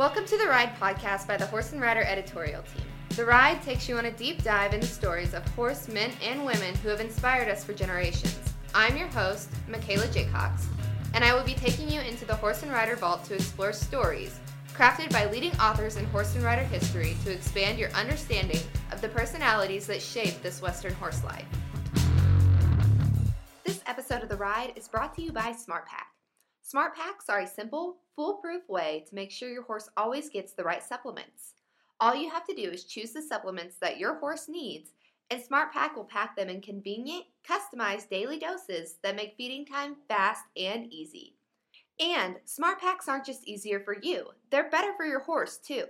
Welcome to the Ride podcast by the Horse and Rider editorial team. The Ride takes you on a deep dive into stories of horsemen and women who have inspired us for generations. I'm your host, Michaela Jaycox, and I will be taking you into the Horse and Rider vault to explore stories crafted by leading authors in horse and rider history to expand your understanding of the personalities that shape this Western horse life. This episode of The Ride is brought to you by SmartPak. SmartPaks are a simple, foolproof way to make sure your horse always gets the right supplements. All you have to do is choose the supplements that your horse needs, and SmartPak will pack them in convenient, customized daily doses that make feeding time fast and easy. And SmartPaks aren't just easier for you, they're better for your horse too.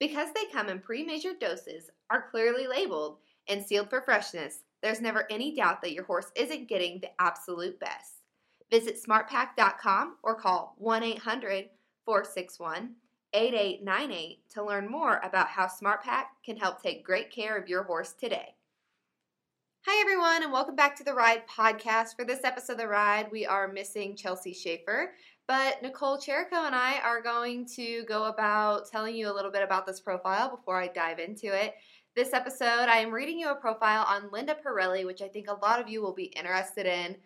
Because they come in pre measured doses, are clearly labeled, and sealed for freshness, there's never any doubt that your horse isn't getting the absolute best. Visit smartpak.com or call 1 800 461 8898 to learn more about how SmartPak can help take great care of your horse today. Hi, everyone, and welcome back to the Ride podcast. For this episode of The Ride, we are missing Chelsea Schaefer, but Nicole Cherico and I are going to go about telling you a little bit about this profile before I dive into it. This episode, I am reading you a profile on Linda Parelli, which I think a lot of you will be interested in.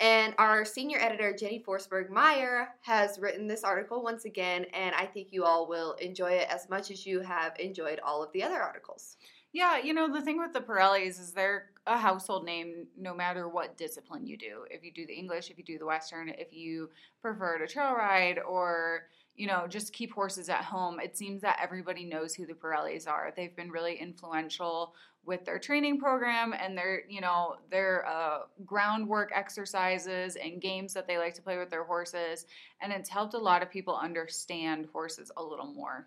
And our senior editor, Jenny Forsberg Meyer, has written this article once again, and I think you all will enjoy it as much as you have enjoyed all of the other articles. Yeah, you know, the thing with the Parellis is they're a household name no matter what discipline you do. If you do the English, if you do the Western, if you prefer to trail ride or, you know, just keep horses at home, it seems that everybody knows who the Parellis are. They've been really influential with their training program and their you know their uh, groundwork exercises and games that they like to play with their horses and it's helped a lot of people understand horses a little more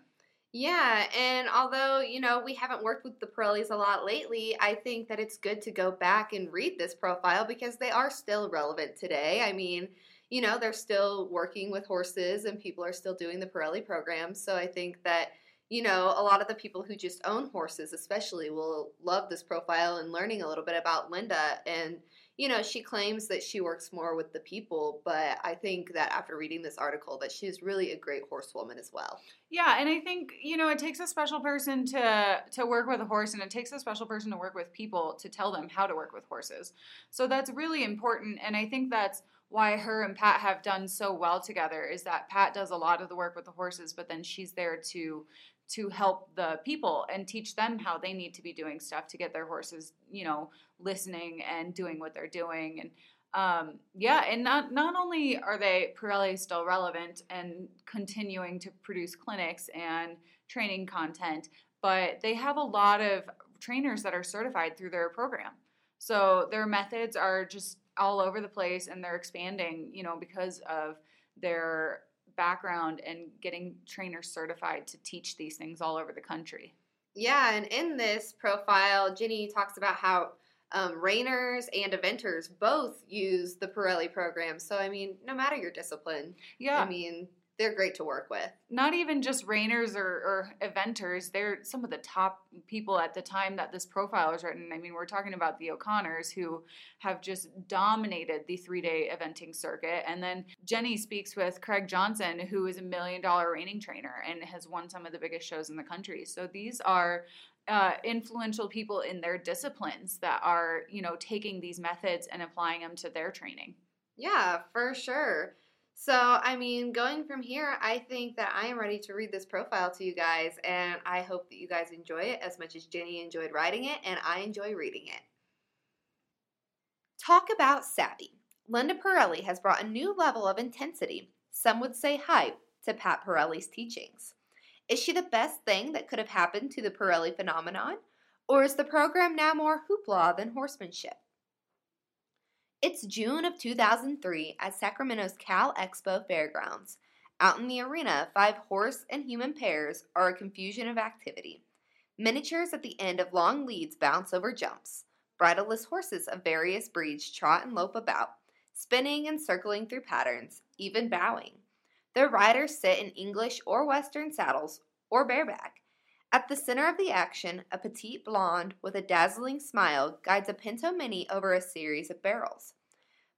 yeah, and although, you know, we haven't worked with the Parellis a lot lately, I think that it's good to go back and read this profile because they are still relevant today. I mean, you know, they're still working with horses and people are still doing the Parelli program. So I think that you know, a lot of the people who just own horses, especially, will love this profile and learning a little bit about Linda. And, you know, she claims that she works more with the people, but I think that after reading this article, that she's really a great horsewoman as well. Yeah, and I think you know it takes a special person to to work with a horse, and it takes a special person to work with people to tell them how to work with horses. So that's really important, and I think that's why her and Pat have done so well together is that Pat does a lot of the work with the horses, but then she's there to to help the people and teach them how they need to be doing stuff to get their horses, you know, listening and doing what they're doing. And um, yeah, and not not only are they Parelli still relevant and continuing to produce clinics and training content, but they have a lot of trainers that are certified through their program. So their methods are just all over the place and they're expanding, you know, because of their background and getting trainers certified to teach these things all over the country. Yeah, and in this profile, Jenny talks about how um, reiners and eventers both use the Parelli program. So, I mean, no matter your discipline, yeah, I mean, they're great to work with. Not even just reiners or, or, eventers, they're some of the top people at the time that this profile was written. I mean, we're talking about the O'Connors who have just dominated the three day eventing circuit. And then Jenny speaks with Craig Johnson, who is a million dollar reining trainer and has won some of the biggest shows in the country. So these are uh, influential people in their disciplines that are, you know, taking these methods and applying them to their training. Yeah, for sure. So, I mean, going from here, I think that I am ready to read this profile to you guys, and I hope that you guys enjoy it as much as Jenny enjoyed writing it, and I enjoy reading it. Talk about savvy. Linda Parelli has brought a new level of intensity, some would say hype, to Pat Parelli's teachings. Is she the best thing that could have happened to the Parelli phenomenon? Or is the program now more hoopla than horsemanship? It's June of 2003 at Sacramento's Cal Expo Fairgrounds. Out in the arena, five horse and human pairs are a confusion of activity. Miniatures at the end of long leads bounce over jumps. Bridleless horses of various breeds trot and lope about, spinning and circling through patterns, even bowing. Their riders sit in English or Western saddles or bareback. At the center of the action, a petite blonde with a dazzling smile guides a Pinto Mini over a series of barrels.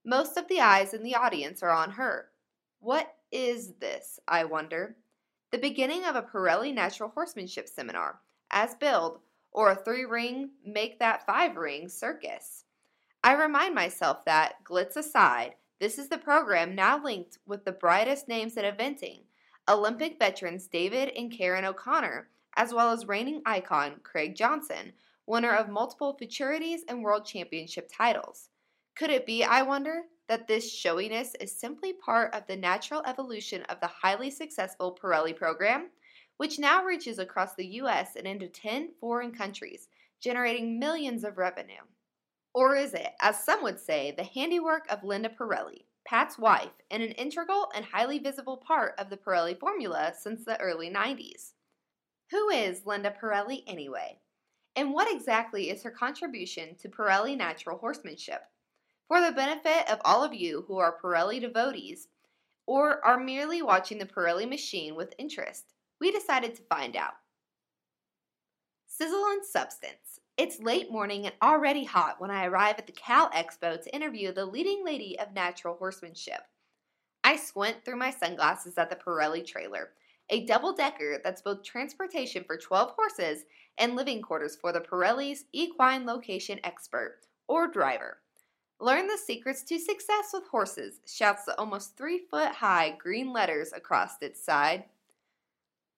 Most of the eyes in the audience are on her. What is this, I wonder? the beginning of a Parelli natural horsemanship seminar, as billed, or a three ring, make that five ring circus. I remind myself that, glitz aside, this is the program now linked with the brightest names in eventing Olympic veterans David and Karen O'Connor, as well as reining icon Craig Johnson, winner of multiple futurities and world championship titles. Could it be, I wonder, that this showiness is simply part of the natural evolution of the highly successful Parelli program, which now reaches across the U.S. and into 10 foreign countries, generating millions of revenue? Or is it, as some would say, the handiwork of Linda Parelli, Pat's wife, and an integral and highly visible part of the Parelli formula since the early 90s? Who is Linda Parelli anyway? And what exactly is her contribution to Parelli natural horsemanship? For the benefit of all of you who are Parelli devotees or are merely watching the Parelli machine with interest, we decided to find out. Sizzle and substance. It's late morning and already hot when I arrive at the Cal Expo to interview the leading lady of natural horsemanship. I squint through my sunglasses at the Parelli trailer, a double decker that's both transportation for 12 horses and living quarters for the Parelli's equine location expert or driver. Learn the secrets to success with horses, shouts the almost three foot high green letters across its side.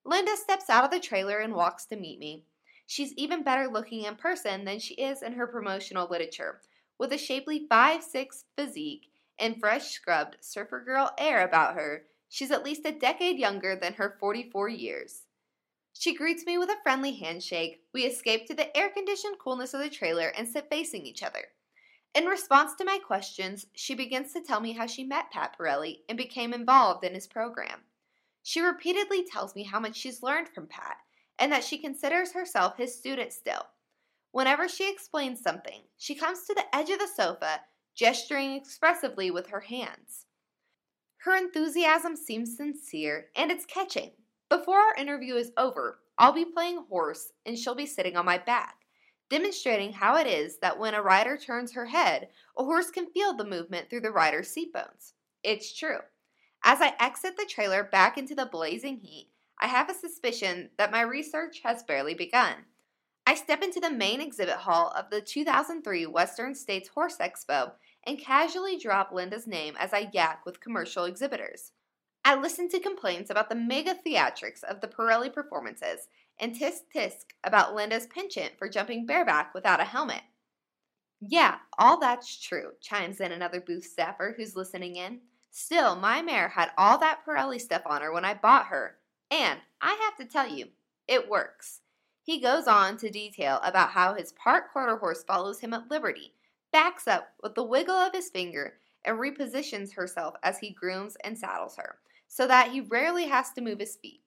Linda steps out of the trailer and walks to meet me. She's even better looking in person than she is in her promotional literature, with a shapely five-six physique and fresh scrubbed surfer girl air about her. She's at least a decade younger than her 44 years. She greets me with a friendly handshake. We escape to the air conditioned coolness of the trailer and sit facing each other. In response to my questions, she begins to tell me how she met Pat Parelli and became involved in his program. She repeatedly tells me how much she's learned from Pat and that she considers herself his student still. Whenever she explains something, she comes to the edge of the sofa, gesturing expressively with her hands. Her enthusiasm seems sincere and it's catching. Before our interview is over, I'll be playing horse and she'll be sitting on my back demonstrating how it is that when a rider turns her head, a horse can feel the movement through the rider's seat bones. It's true. As I exit the trailer back into the blazing heat, I have a suspicion that my research has barely begun. I step into the main exhibit hall of the 2003 Western States Horse Expo and casually drop Linda's name as I yak with commercial exhibitors. I listen to complaints about the mega theatrics of the Parelli performances and tisk tisk about Linda's penchant for jumping bareback without a helmet. Yeah, all that's true, chimes in another booth staffer who's listening in. Still, my mare had all that Parelli stuff on her when I bought her, and I have to tell you, it works. He goes on to detail about how his part quarter horse follows him at liberty, backs up with the wiggle of his finger, and repositions herself as he grooms and saddles her, so that he rarely has to move his feet.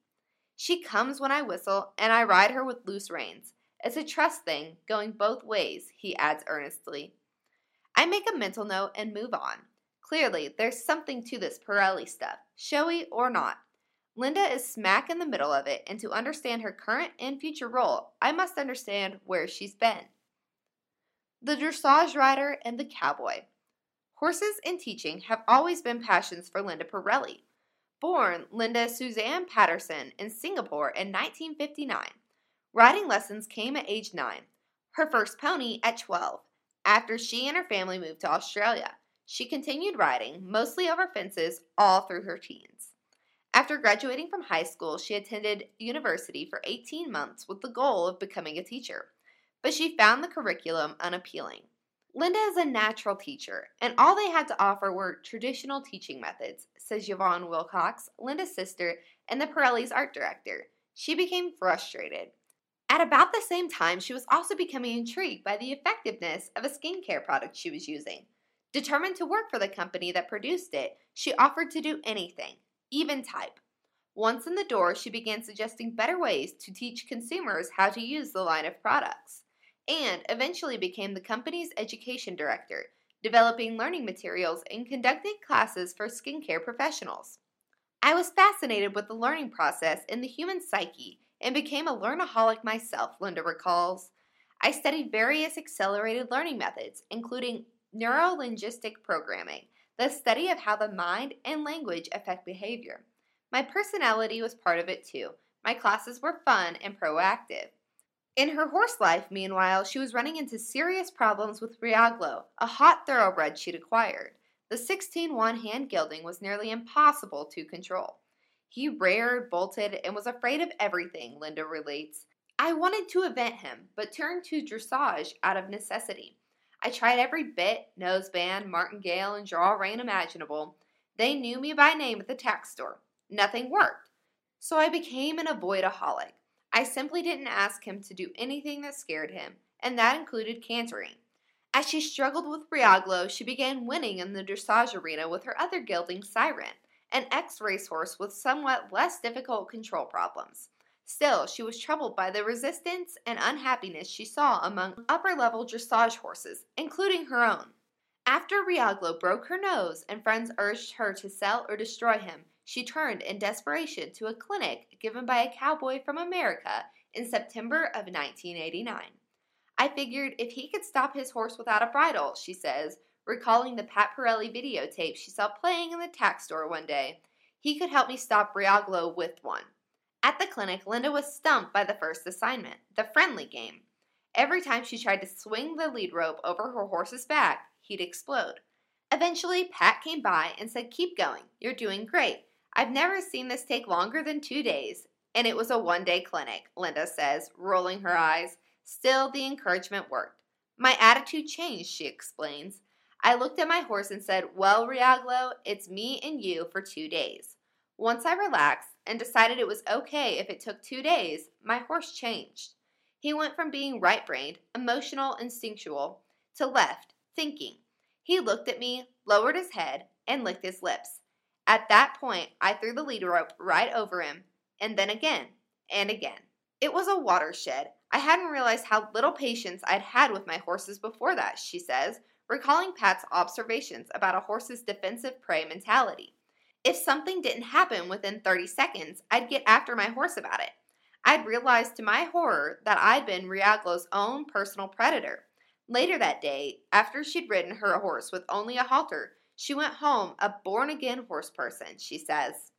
She comes when I whistle, and I ride her with loose reins. It's a trust thing, going both ways, he adds earnestly. I make a mental note and move on. Clearly, there's something to this Parelli stuff, showy or not. Linda is smack in the middle of it, and to understand her current and future role, I must understand where she's been. The dressage rider and the cowboy. Horses and teaching have always been passions for Linda Parelli. Born Linda Suzanne Patterson in Singapore in 1959. Riding lessons came at age 9, her first pony at 12. After she and her family moved to Australia, she continued riding, mostly over fences, all through her teens. After graduating from high school, she attended university for 18 months with the goal of becoming a teacher, but she found the curriculum unappealing. Linda is a natural teacher, and all they had to offer were traditional teaching methods, says Yvonne Wilcox, Linda's sister and the Parelli's art director. She became frustrated. At about the same time, she was also becoming intrigued by the effectiveness of a skincare product she was using. Determined to work for the company that produced it, she offered to do anything, even type. Once in the door, she began suggesting better ways to teach consumers how to use the line of products and eventually became the company's education director, developing learning materials and conducting classes for skincare professionals. I was fascinated with the learning process in the human psyche and became a learnaholic myself, Linda recalls. I studied various accelerated learning methods, including neurolinguistic programming, the study of how the mind and language affect behavior, My personality was part of it too. My classes were fun and proactive. In her horse life, meanwhile, she was running into serious problems with Regalo, a hot thoroughbred she'd acquired. The 16 1 hand gelding was nearly impossible to control. He reared, bolted, and was afraid of everything, Linda relates. I wanted to event him, but turned to dressage out of necessity. I tried every bit, noseband, martingale, and draw rein imaginable. They knew me by name at the tack store. Nothing worked. So I became an avoidaholic. I simply didn't ask him to do anything that scared him, and that included cantering. As she struggled with Briaglo, she began winning in the dressage arena with her other gelding, Siren, an ex racehorse with somewhat less difficult control problems. Still, she was troubled by the resistance and unhappiness she saw among upper level dressage horses, including her own. After Regalo broke her nose and friends urged her to sell or destroy him, she turned in desperation to a clinic given by a cowboy from America in September of 1989. I figured if he could stop his horse without a bridle, she says, recalling the Pat Parelli videotape she saw playing in the tack store one day, he could help me stop Briaglo with one. At the clinic, Linda was stumped by the first assignment, the friendly game. Every time she tried to swing the lead rope over her horse's back, he'd explode. Eventually, Pat came by and said, Keep going. You're doing great. I've never seen this take longer than two days. And it was a one day clinic, Linda says, rolling her eyes. Still, the encouragement worked. My attitude changed, she explains. I looked at my horse and said, Well, Regalo, it's me and you for two days. Once I relaxed and decided it was okay if it took two days, my horse changed. He went from being right brained, emotional, instinctual, to left, thinking. He looked at me, lowered his head, and licked his lips. At that point, I threw the lead rope right over him, and then again, and again. It was a watershed. I hadn't realized how little patience I'd had with my horses before that, she says, recalling Pat's observations about a horse's defensive prey mentality. If something didn't happen within 30 seconds, I'd get after my horse about it. I'd realized to my horror that I'd been Regalo's own personal predator. Later that day, after she'd ridden her horse with only a halter, she went home a born again horse person, she says.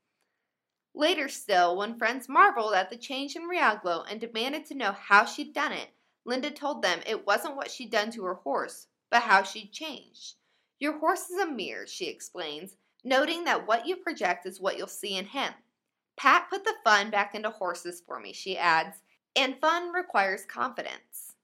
Later still, when friends marveled at the change in Regalo and demanded to know how she'd done it, Linda told them it wasn't what she'd done to her horse, but how she'd changed. Your horse is a mirror, she explains, noting that what you project is what you'll see in him. Pat put the fun back into horses for me, she adds, and fun requires confidence.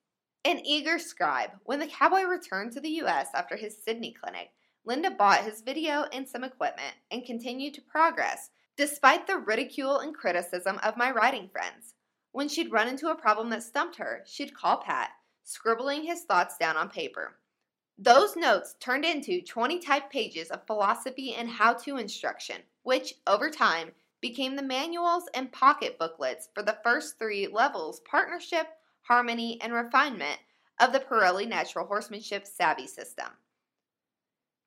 An eager scribe, when the cowboy returned to the U.S. after his Sydney clinic, Linda bought his video and some equipment and continued to progress, despite the ridicule and criticism of my writing friends. When she'd run into a problem that stumped her, she'd call Pat, scribbling his thoughts down on paper. Those notes turned into 20 typed pages of philosophy and how to instruction, which, over time, became the manuals and pocket booklets for the first three levels partnership, harmony, and refinement of the Parelli Natural Horsemanship Savvy System.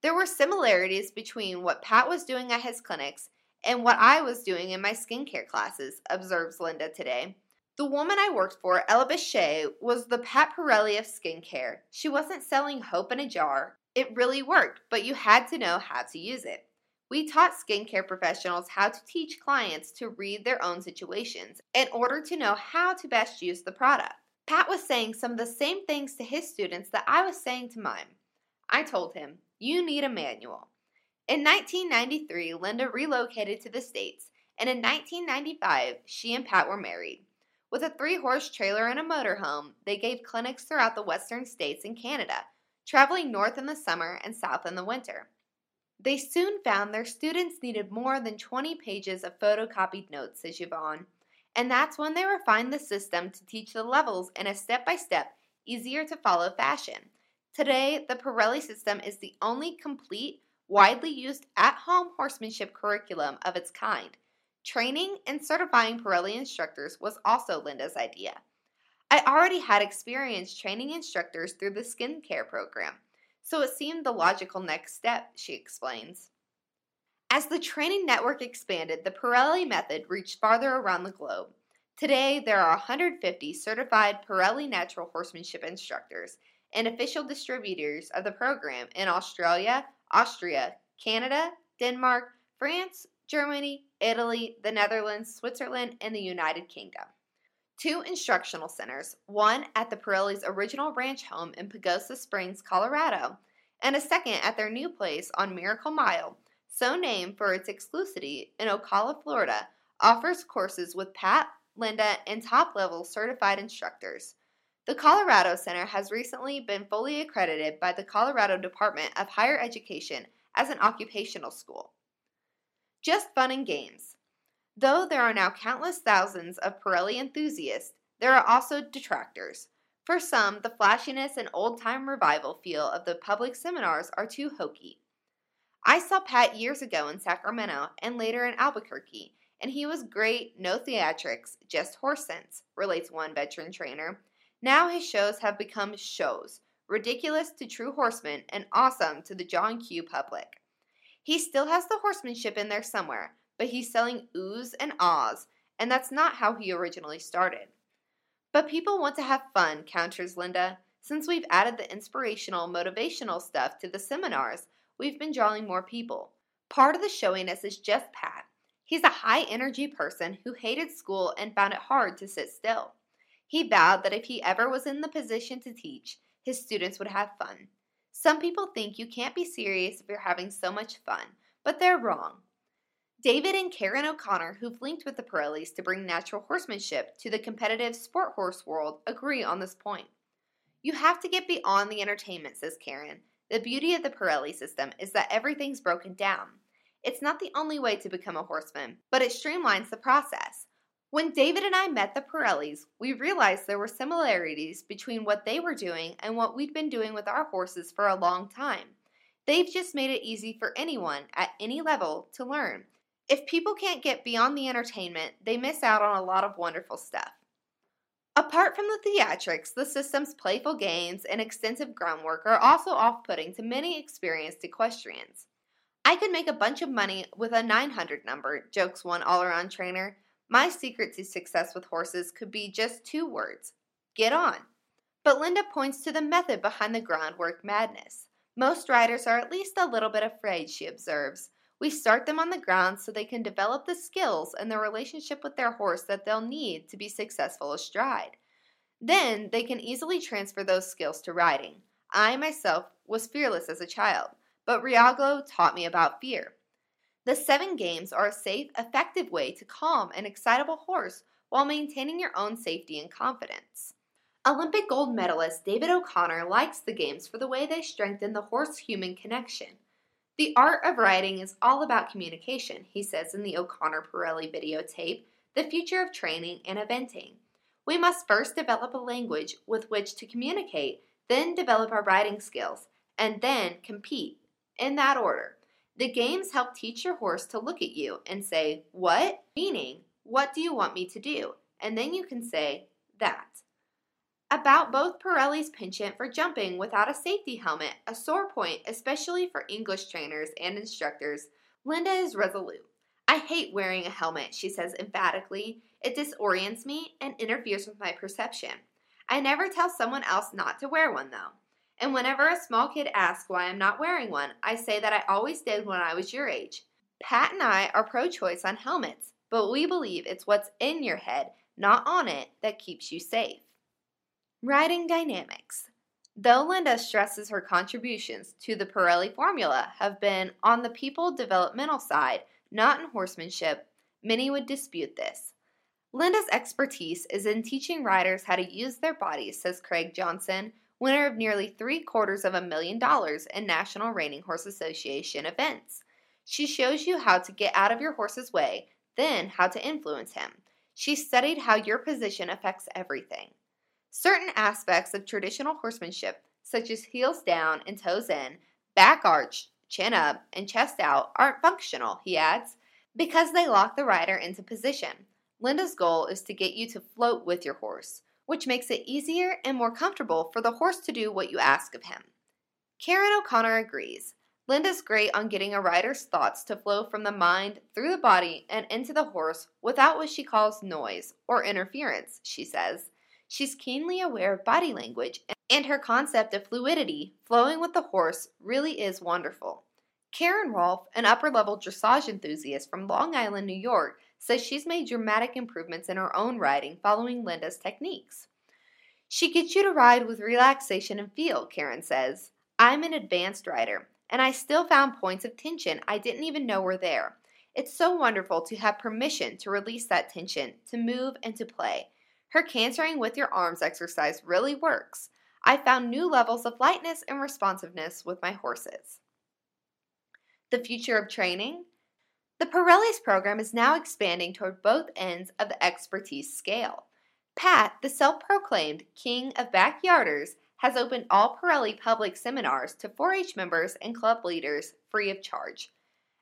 There were similarities between what Pat was doing at his clinics and what I was doing in my skincare classes, observes Linda today. The woman I worked for, Ella Baché, was the Pat Parelli of skincare. She wasn't selling hope in a jar. It really worked, but you had to know how to use it. We taught skincare professionals how to teach clients to read their own situations in order to know how to best use the product. Pat was saying some of the same things to his students that I was saying to mine. I told him, you need a manual. In 1993, Linda relocated to the States, and in 1995, she and Pat were married. With a three horse trailer and a motorhome, they gave clinics throughout the western states and Canada, traveling north in the summer and south in the winter. They soon found their students needed more than 20 pages of photocopied notes, says Yvonne, and that's when they refined the system to teach the levels in a step by step, easier to follow fashion. Today, the Parelli system is the only complete, widely used at home horsemanship curriculum of its kind. Training and certifying Parelli instructors was also Linda's idea. I already had experience training instructors through the skincare program, so it seemed the logical next step, she explains. As the training network expanded, the Parelli method reached farther around the globe. Today, there are 150 certified Parelli natural horsemanship instructors and official distributors of the program in Australia, Austria, Canada, Denmark, France, Germany, Italy, the Netherlands, Switzerland, and the United Kingdom. Two instructional centers, one at the Parelli's original ranch home in Pagosa Springs, Colorado, and a second at their new place on Miracle Mile, so named for its exclusivity in Ocala, Florida, offers courses with Pat, Linda, and top level certified instructors. The Colorado Center has recently been fully accredited by the Colorado Department of Higher Education as an occupational school. Just fun and games. Though there are now countless thousands of Parelli enthusiasts, there are also detractors. For some, the flashiness and old time revival feel of the public seminars are too hokey. I saw Pat years ago in Sacramento and later in Albuquerque, and he was great, no theatrics, just horse sense, relates one veteran trainer. Now his shows have become shows, ridiculous to true horsemen and awesome to the John Q public. He still has the horsemanship in there somewhere, but he's selling oohs and ahs, and that's not how he originally started. But people want to have fun, counters Linda. Since we've added the inspirational, motivational stuff to the seminars, we've been drawing more people. Part of the showiness is just Pat. He's a high energy person who hated school and found it hard to sit still. He vowed that if he ever was in the position to teach, his students would have fun. Some people think you can't be serious if you're having so much fun, but they're wrong. David and Karen O'Connor, who've linked with the Parellis to bring natural horsemanship to the competitive sport horse world, agree on this point. You have to get beyond the entertainment, says Karen. The beauty of the Parelli system is that everything's broken down. It's not the only way to become a horseman, but it streamlines the process. When David and I met the Parellis, we realized there were similarities between what they were doing and what we'd been doing with our horses for a long time. They've just made it easy for anyone at any level to learn. If people can't get beyond the entertainment, they miss out on a lot of wonderful stuff. Apart from the theatrics, the system's playful games and extensive groundwork are also off putting to many experienced equestrians. I could make a bunch of money with a 900 number, jokes one all around trainer. My secret to success with horses could be just two words get on. But Linda points to the method behind the groundwork madness. Most riders are at least a little bit afraid, she observes. We start them on the ground so they can develop the skills and the relationship with their horse that they'll need to be successful astride. Then they can easily transfer those skills to riding. I myself was fearless as a child, but Regalo taught me about fear. The seven games are a safe, effective way to calm an excitable horse while maintaining your own safety and confidence. Olympic gold medalist David O'Connor likes the games for the way they strengthen the horse human connection. The art of riding is all about communication, he says in the O'Connor Parelli videotape, The Future of Training and Eventing. We must first develop a language with which to communicate, then develop our riding skills, and then compete. In that order. The games help teach your horse to look at you and say, What? Meaning, what do you want me to do? And then you can say, That about both Parelli's penchant for jumping without a safety helmet, a sore point, especially for English trainers and instructors. Linda is resolute. I hate wearing a helmet, she says emphatically. It disorients me and interferes with my perception. I never tell someone else not to wear one, though. And whenever a small kid asks why I'm not wearing one, I say that I always did when I was your age. Pat and I are pro choice on helmets, but we believe it's what's in your head, not on it, that keeps you safe. Riding dynamics. Though Linda stresses her contributions to the Parelli formula have been on the people developmental side, not in horsemanship, many would dispute this. Linda's expertise is in teaching riders how to use their bodies, says Craig Johnson, winner of nearly three quarters of a million dollars in National Reining Horse Association events. She shows you how to get out of your horse's way, then how to influence him. She studied how your position affects everything. Certain aspects of traditional horsemanship, such as heels down and toes in, back arch, chin up, and chest out, aren't functional, he adds, because they lock the rider into position. Linda's goal is to get you to float with your horse, which makes it easier and more comfortable for the horse to do what you ask of him. Karen O'Connor agrees. Linda's great on getting a rider's thoughts to flow from the mind through the body and into the horse without what she calls noise or interference, she says. She's keenly aware of body language, and her concept of fluidity, flowing with the horse, really is wonderful. Karen Rolfe, an upper level dressage enthusiast from Long Island, New York, says she's made dramatic improvements in her own riding following Linda's techniques. She gets you to ride with relaxation and feel, Karen says. I'm an advanced rider, and I still found points of tension I didn't even know were there. It's so wonderful to have permission to release that tension, to move, and to play. Her cantering with your arms exercise really works. I found new levels of lightness and responsiveness with my horses. The future of training? The Parellis program is now expanding toward both ends of the expertise scale. Pat, the self proclaimed king of backyarders, has opened all Parelli public seminars to 4 H members and club leaders free of charge.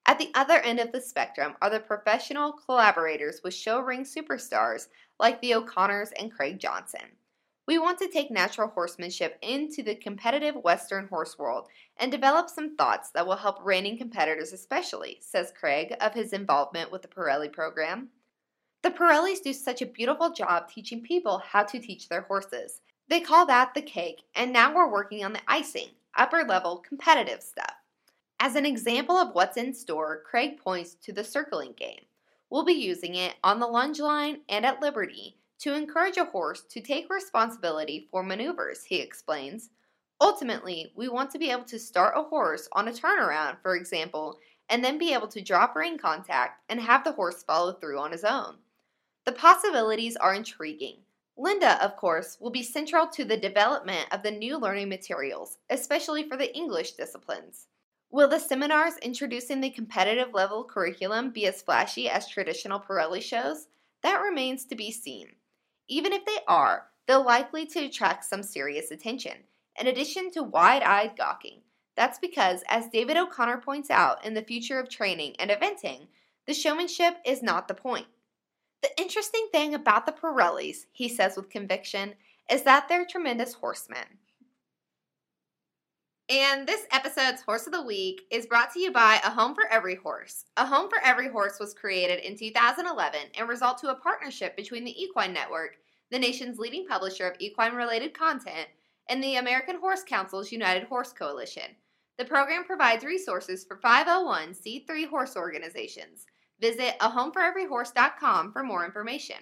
At the other end of the spectrum are the professional collaborators with show ring superstars like the O'Connors and Craig Johnson. We want to take natural horsemanship into the competitive Western horse world and develop some thoughts that will help reining competitors, especially, says Craig of his involvement with the Parelli program. The Parellis do such a beautiful job teaching people how to teach their horses. They call that the cake, and now we're working on the icing, upper level competitive stuff. As an example of what's in store, Craig points to the circling game. We'll be using it on the lunge line and at Liberty to encourage a horse to take responsibility for maneuvers, he explains. Ultimately, we want to be able to start a horse on a turnaround, for example, and then be able to drop rein contact and have the horse follow through on his own. The possibilities are intriguing. Linda, of course, will be central to the development of the new learning materials, especially for the English disciplines. Will the seminars introducing the competitive level curriculum be as flashy as traditional Parelli shows? That remains to be seen. Even if they are, they're likely to attract some serious attention, in addition to wide eyed gawking. That's because, as David O'Connor points out in The Future of Training and Eventing, the showmanship is not the point. The interesting thing about the Parellis, he says with conviction, is that they're tremendous horsemen. And this episode's Horse of the Week is brought to you by A Home for Every Horse. A Home for Every Horse was created in 2011 and result to a partnership between the Equine Network, the nation's leading publisher of equine related content, and the American Horse Council's United Horse Coalition. The program provides resources for 501c3 horse organizations. Visit ahomeforeveryhorse.com for more information.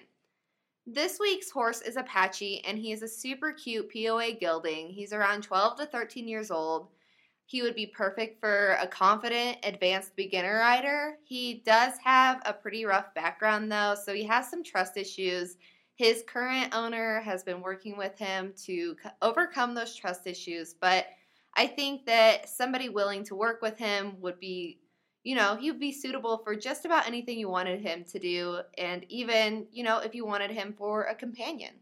This week's horse is Apache, and he is a super cute POA gelding. He's around 12 to 13 years old. He would be perfect for a confident, advanced beginner rider. He does have a pretty rough background, though, so he has some trust issues. His current owner has been working with him to overcome those trust issues, but I think that somebody willing to work with him would be you know, he would be suitable for just about anything you wanted him to do, and even, you know, if you wanted him for a companion.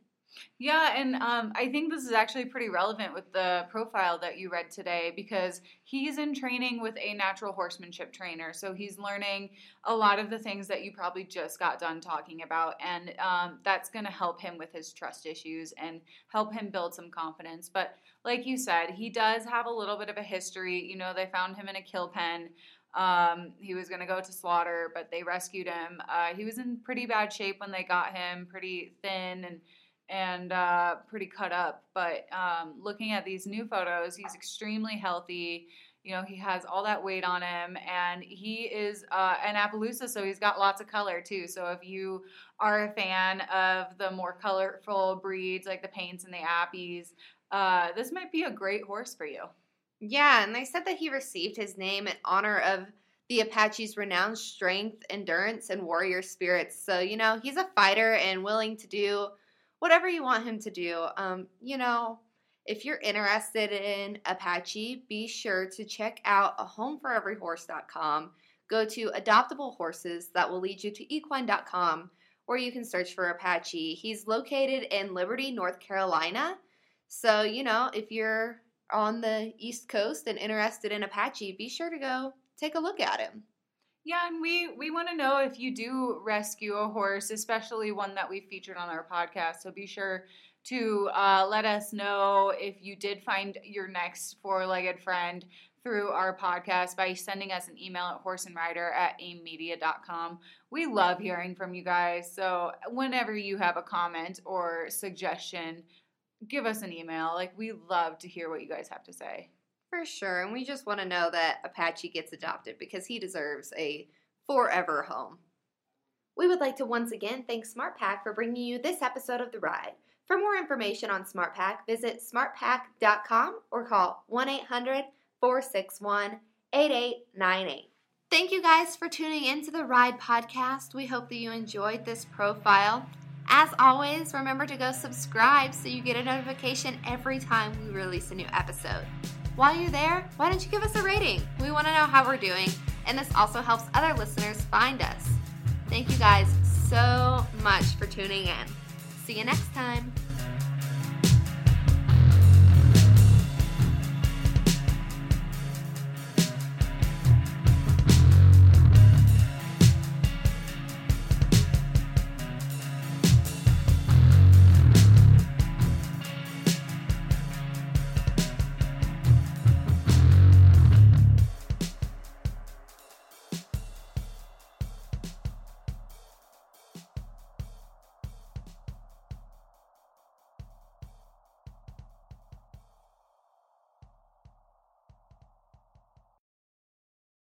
Yeah, and um, I think this is actually pretty relevant with the profile that you read today because he's in training with a natural horsemanship trainer. So he's learning a lot of the things that you probably just got done talking about. And um, that's going to help him with his trust issues and help him build some confidence. But like you said, he does have a little bit of a history. You know, they found him in a kill pen. Um, he was going to go to slaughter, but they rescued him. Uh, he was in pretty bad shape when they got him, pretty thin and and uh, pretty cut up. But um, looking at these new photos, he's extremely healthy. You know, he has all that weight on him, and he is uh, an Appaloosa, so he's got lots of color too. So if you are a fan of the more colorful breeds like the Paints and the Appies, uh, this might be a great horse for you. Yeah, and they said that he received his name in honor of the Apache's renowned strength, endurance, and warrior spirits. So, you know, he's a fighter and willing to do whatever you want him to do. Um, you know, if you're interested in Apache, be sure to check out a homeforeveryhorse.com. Go to adoptable horses that will lead you to equine.com where you can search for Apache. He's located in Liberty, North Carolina. So, you know, if you're on the East Coast and interested in Apache, be sure to go take a look at him. Yeah, and we we want to know if you do rescue a horse, especially one that we featured on our podcast. So be sure to uh, let us know if you did find your next four-legged friend through our podcast by sending us an email at horseandrider at aimmedia.com. We love hearing from you guys. So whenever you have a comment or suggestion, give us an email. Like we love to hear what you guys have to say. For sure. And we just want to know that Apache gets adopted because he deserves a forever home. We would like to once again thank SmartPak for bringing you this episode of The Ride. For more information on SmartPak, visit smartpak.com or call 1 800 461 8898. Thank you guys for tuning in to the Ride podcast. We hope that you enjoyed this profile. As always, remember to go subscribe so you get a notification every time we release a new episode. While you're there, why don't you give us a rating? We want to know how we're doing, and this also helps other listeners find us. Thank you guys so much for tuning in. See you next time.